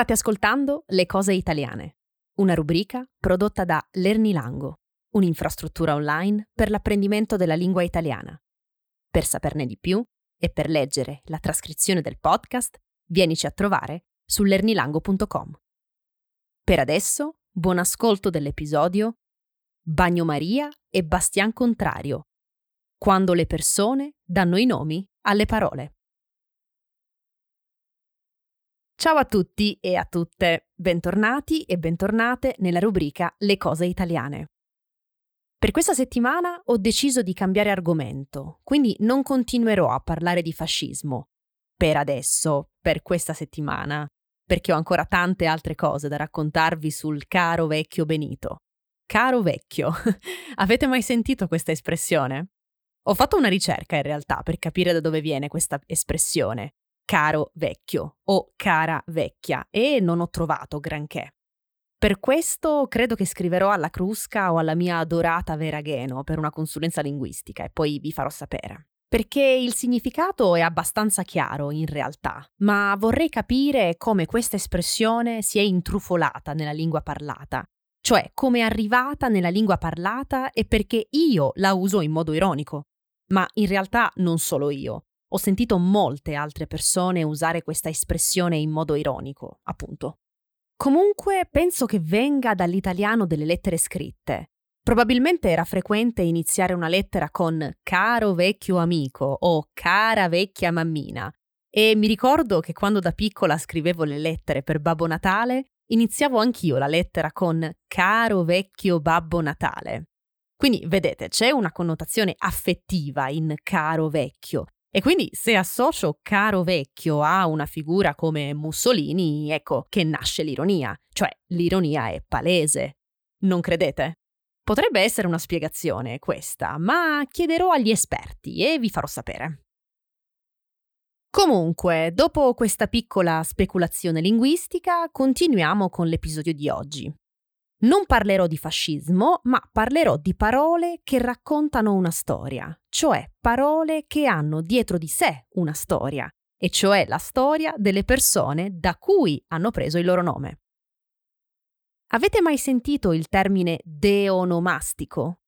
State ascoltando Le cose italiane, una rubrica prodotta da Lernilango, un'infrastruttura online per l'apprendimento della lingua italiana. Per saperne di più e per leggere la trascrizione del podcast, vienici a trovare su lernilango.com. Per adesso, buon ascolto dell'episodio Bagnomaria e Bastian Contrario, quando le persone danno i nomi alle parole. Ciao a tutti e a tutte, bentornati e bentornate nella rubrica Le cose italiane. Per questa settimana ho deciso di cambiare argomento, quindi non continuerò a parlare di fascismo. Per adesso, per questa settimana, perché ho ancora tante altre cose da raccontarvi sul caro vecchio Benito. Caro vecchio, avete mai sentito questa espressione? Ho fatto una ricerca in realtà per capire da dove viene questa espressione caro vecchio o cara vecchia e non ho trovato granché. Per questo credo che scriverò alla Crusca o alla mia adorata Vera Gheno per una consulenza linguistica e poi vi farò sapere. Perché il significato è abbastanza chiaro in realtà, ma vorrei capire come questa espressione si è intrufolata nella lingua parlata, cioè come è arrivata nella lingua parlata e perché io la uso in modo ironico. Ma in realtà non solo io, ho sentito molte altre persone usare questa espressione in modo ironico, appunto. Comunque penso che venga dall'italiano delle lettere scritte. Probabilmente era frequente iniziare una lettera con caro vecchio amico o cara vecchia mammina. E mi ricordo che quando da piccola scrivevo le lettere per Babbo Natale, iniziavo anch'io la lettera con caro vecchio Babbo Natale. Quindi vedete, c'è una connotazione affettiva in caro vecchio e quindi se associo caro vecchio a una figura come Mussolini, ecco che nasce l'ironia, cioè l'ironia è palese. Non credete? Potrebbe essere una spiegazione questa, ma chiederò agli esperti e vi farò sapere. Comunque, dopo questa piccola speculazione linguistica, continuiamo con l'episodio di oggi. Non parlerò di fascismo, ma parlerò di parole che raccontano una storia, cioè parole che hanno dietro di sé una storia, e cioè la storia delle persone da cui hanno preso il loro nome. Avete mai sentito il termine deonomastico?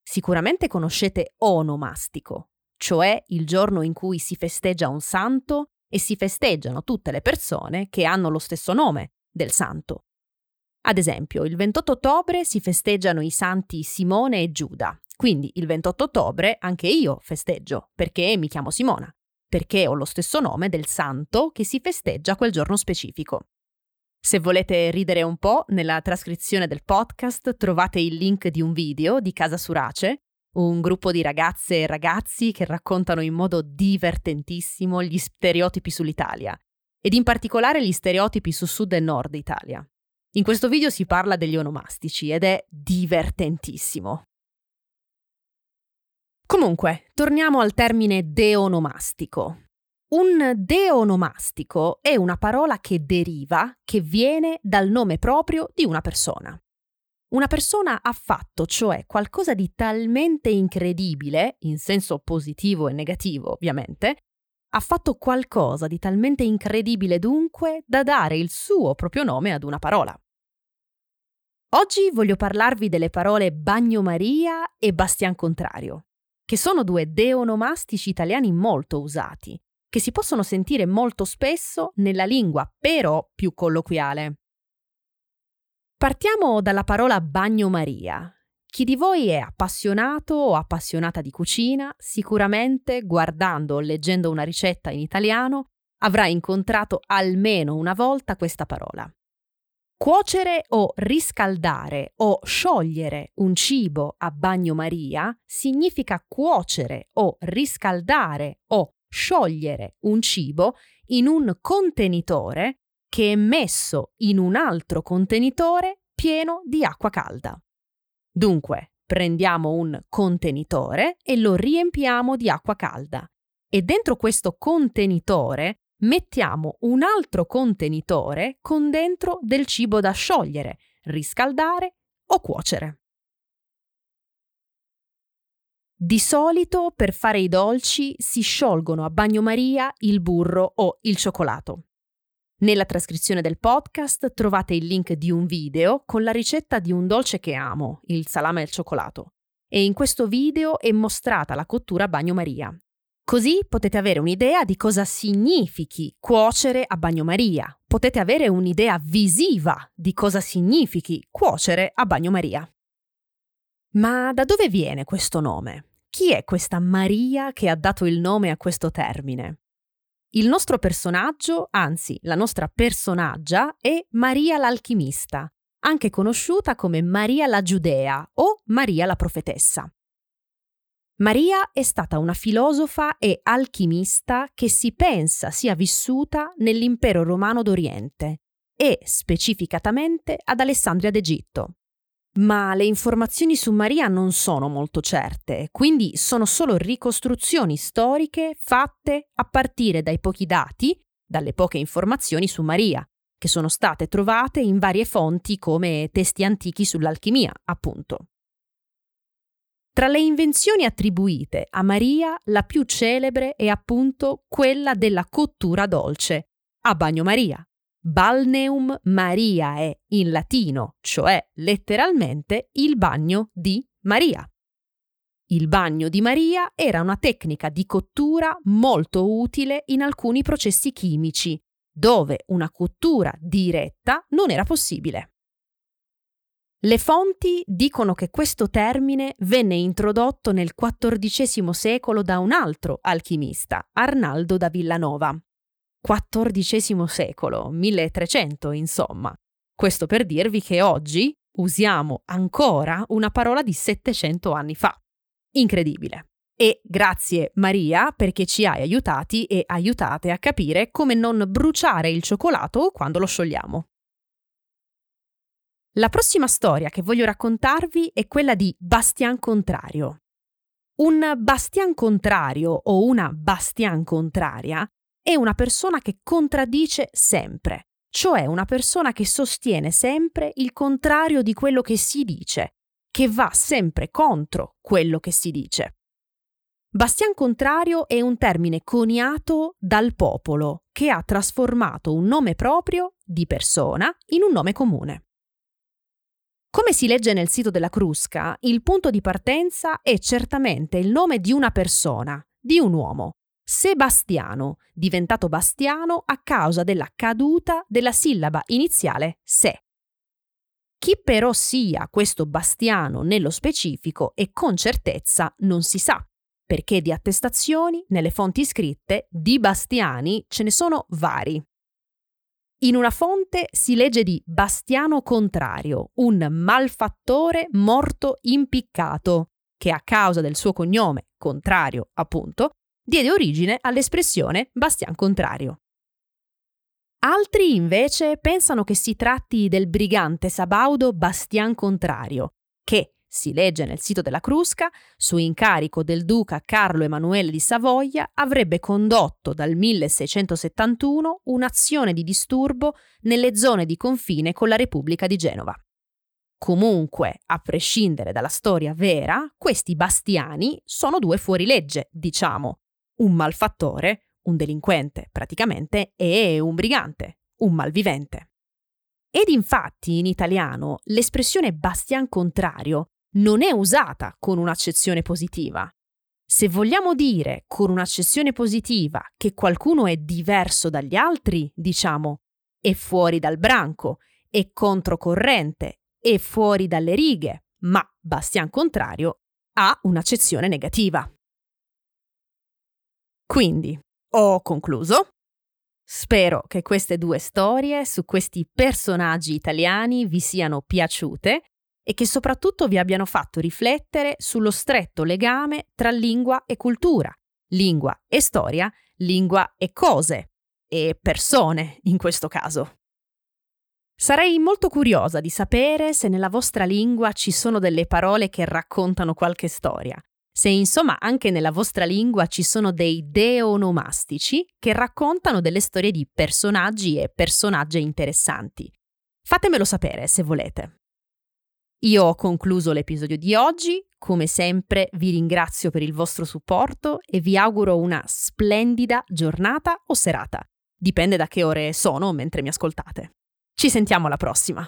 Sicuramente conoscete onomastico, cioè il giorno in cui si festeggia un santo e si festeggiano tutte le persone che hanno lo stesso nome del santo. Ad esempio, il 28 ottobre si festeggiano i santi Simone e Giuda. Quindi il 28 ottobre anche io festeggio, perché mi chiamo Simona, perché ho lo stesso nome del santo che si festeggia quel giorno specifico. Se volete ridere un po', nella trascrizione del podcast trovate il link di un video di Casa Surace, un gruppo di ragazze e ragazzi che raccontano in modo divertentissimo gli stereotipi sull'Italia, ed in particolare gli stereotipi su sud e nord Italia. In questo video si parla degli onomastici ed è divertentissimo. Comunque, torniamo al termine deonomastico. Un deonomastico è una parola che deriva, che viene dal nome proprio di una persona. Una persona ha fatto, cioè, qualcosa di talmente incredibile, in senso positivo e negativo ovviamente, ha fatto qualcosa di talmente incredibile dunque da dare il suo proprio nome ad una parola. Oggi voglio parlarvi delle parole bagnomaria e bastian contrario, che sono due deonomastici italiani molto usati, che si possono sentire molto spesso nella lingua però più colloquiale. Partiamo dalla parola bagnomaria. Chi di voi è appassionato o appassionata di cucina, sicuramente guardando o leggendo una ricetta in italiano avrà incontrato almeno una volta questa parola. Cuocere o riscaldare o sciogliere un cibo a bagnomaria significa cuocere o riscaldare o sciogliere un cibo in un contenitore che è messo in un altro contenitore pieno di acqua calda. Dunque, prendiamo un contenitore e lo riempiamo di acqua calda e dentro questo contenitore mettiamo un altro contenitore con dentro del cibo da sciogliere, riscaldare o cuocere. Di solito per fare i dolci si sciolgono a bagnomaria il burro o il cioccolato. Nella trascrizione del podcast trovate il link di un video con la ricetta di un dolce che amo, il salame al cioccolato. E in questo video è mostrata la cottura a bagnomaria. Così potete avere un'idea di cosa significhi cuocere a bagnomaria. Potete avere un'idea visiva di cosa significhi cuocere a bagnomaria. Ma da dove viene questo nome? Chi è questa Maria che ha dato il nome a questo termine? Il nostro personaggio, anzi la nostra personaggia, è Maria l'alchimista, anche conosciuta come Maria la Giudea o Maria la profetessa. Maria è stata una filosofa e alchimista che si pensa sia vissuta nell'impero romano d'Oriente e specificatamente ad Alessandria d'Egitto. Ma le informazioni su Maria non sono molto certe, quindi sono solo ricostruzioni storiche fatte a partire dai pochi dati, dalle poche informazioni su Maria, che sono state trovate in varie fonti come testi antichi sull'alchimia, appunto. Tra le invenzioni attribuite a Maria, la più celebre è appunto quella della cottura dolce, a bagnomaria. Balneum Mariae in latino, cioè letteralmente il bagno di Maria. Il bagno di Maria era una tecnica di cottura molto utile in alcuni processi chimici, dove una cottura diretta non era possibile. Le fonti dicono che questo termine venne introdotto nel XIV secolo da un altro alchimista, Arnaldo da Villanova. XIV secolo, 1300 insomma. Questo per dirvi che oggi usiamo ancora una parola di 700 anni fa. Incredibile. E grazie Maria perché ci hai aiutati e aiutate a capire come non bruciare il cioccolato quando lo sciogliamo. La prossima storia che voglio raccontarvi è quella di Bastian Contrario. Un Bastian Contrario o una Bastian Contraria è una persona che contraddice sempre, cioè una persona che sostiene sempre il contrario di quello che si dice, che va sempre contro quello che si dice. Bastian Contrario è un termine coniato dal popolo che ha trasformato un nome proprio di persona in un nome comune. Come si legge nel sito della Crusca, il punto di partenza è certamente il nome di una persona, di un uomo, Sebastiano, diventato Bastiano a causa della caduta della sillaba iniziale se. Chi però sia questo Bastiano nello specifico e con certezza non si sa, perché di attestazioni nelle fonti scritte di Bastiani ce ne sono vari. In una fonte si legge di Bastiano Contrario, un malfattore morto impiccato, che a causa del suo cognome, contrario appunto, diede origine all'espressione Bastian Contrario. Altri invece pensano che si tratti del brigante sabaudo Bastian Contrario, che, si legge nel sito della Crusca, su incarico del duca Carlo Emanuele di Savoia, avrebbe condotto dal 1671 un'azione di disturbo nelle zone di confine con la Repubblica di Genova. Comunque, a prescindere dalla storia vera, questi bastiani sono due fuorilegge, diciamo, un malfattore, un delinquente praticamente, e un brigante, un malvivente. Ed infatti in italiano l'espressione bastian contrario non è usata con un'accezione positiva. Se vogliamo dire con un'accezione positiva che qualcuno è diverso dagli altri, diciamo è fuori dal branco, è controcorrente, è fuori dalle righe, ma Bastian contrario ha un'accezione negativa. Quindi, ho concluso. Spero che queste due storie su questi personaggi italiani vi siano piaciute e che soprattutto vi abbiano fatto riflettere sullo stretto legame tra lingua e cultura, lingua e storia, lingua e cose, e persone in questo caso. Sarei molto curiosa di sapere se nella vostra lingua ci sono delle parole che raccontano qualche storia, se insomma anche nella vostra lingua ci sono dei deonomastici che raccontano delle storie di personaggi e personaggi interessanti. Fatemelo sapere se volete. Io ho concluso l'episodio di oggi, come sempre vi ringrazio per il vostro supporto e vi auguro una splendida giornata o serata. Dipende da che ore sono mentre mi ascoltate. Ci sentiamo alla prossima!